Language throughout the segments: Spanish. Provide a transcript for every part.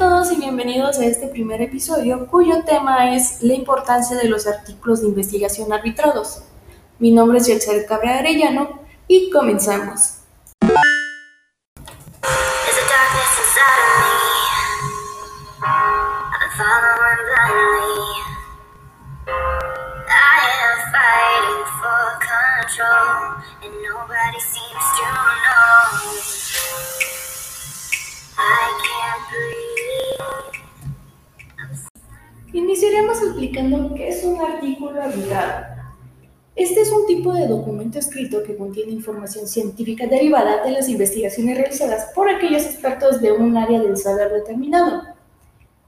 todos y bienvenidos a este primer episodio cuyo tema es la importancia de los artículos de investigación arbitrados. Mi nombre es Yeltsin Cabrera Arellano y comenzamos. Iniciaremos explicando qué es un artículo arbitrado. Este es un tipo de documento escrito que contiene información científica derivada de las investigaciones realizadas por aquellos expertos de un área del saber determinado.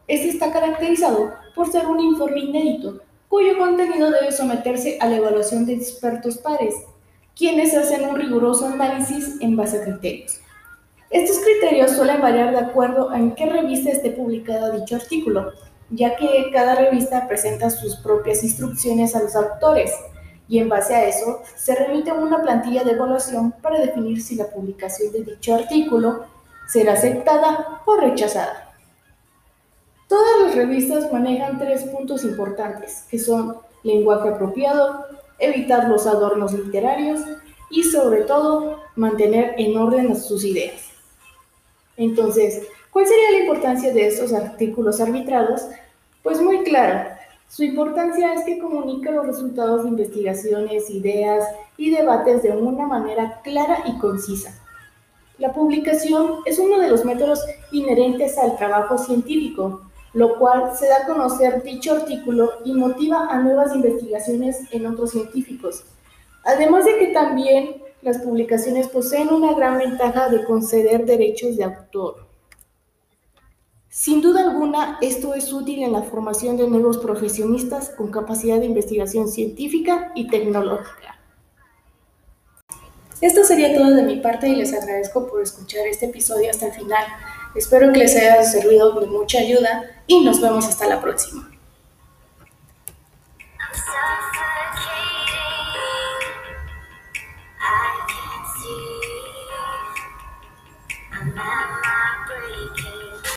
Este está caracterizado por ser un informe inédito, cuyo contenido debe someterse a la evaluación de expertos pares, quienes hacen un riguroso análisis en base a criterios. Estos criterios suelen variar de acuerdo a en qué revista esté publicado dicho artículo, ya que cada revista presenta sus propias instrucciones a los autores y en base a eso se remite una plantilla de evaluación para definir si la publicación de dicho artículo será aceptada o rechazada. Todas las revistas manejan tres puntos importantes, que son lenguaje apropiado, evitar los adornos literarios y sobre todo mantener en orden sus ideas. Entonces, ¿cuál sería la importancia de estos artículos arbitrados? Pues muy claro. Su importancia es que comunica los resultados de investigaciones, ideas y debates de una manera clara y concisa. La publicación es uno de los métodos inherentes al trabajo científico, lo cual se da a conocer dicho artículo y motiva a nuevas investigaciones en otros científicos. Además de que también las publicaciones poseen una gran ventaja de conceder derechos de autor. Sin duda alguna, esto es útil en la formación de nuevos profesionistas con capacidad de investigación científica y tecnológica. Esto sería todo de mi parte y les agradezco por escuchar este episodio hasta el final. Espero que les haya servido de mucha ayuda y nos vemos hasta la próxima.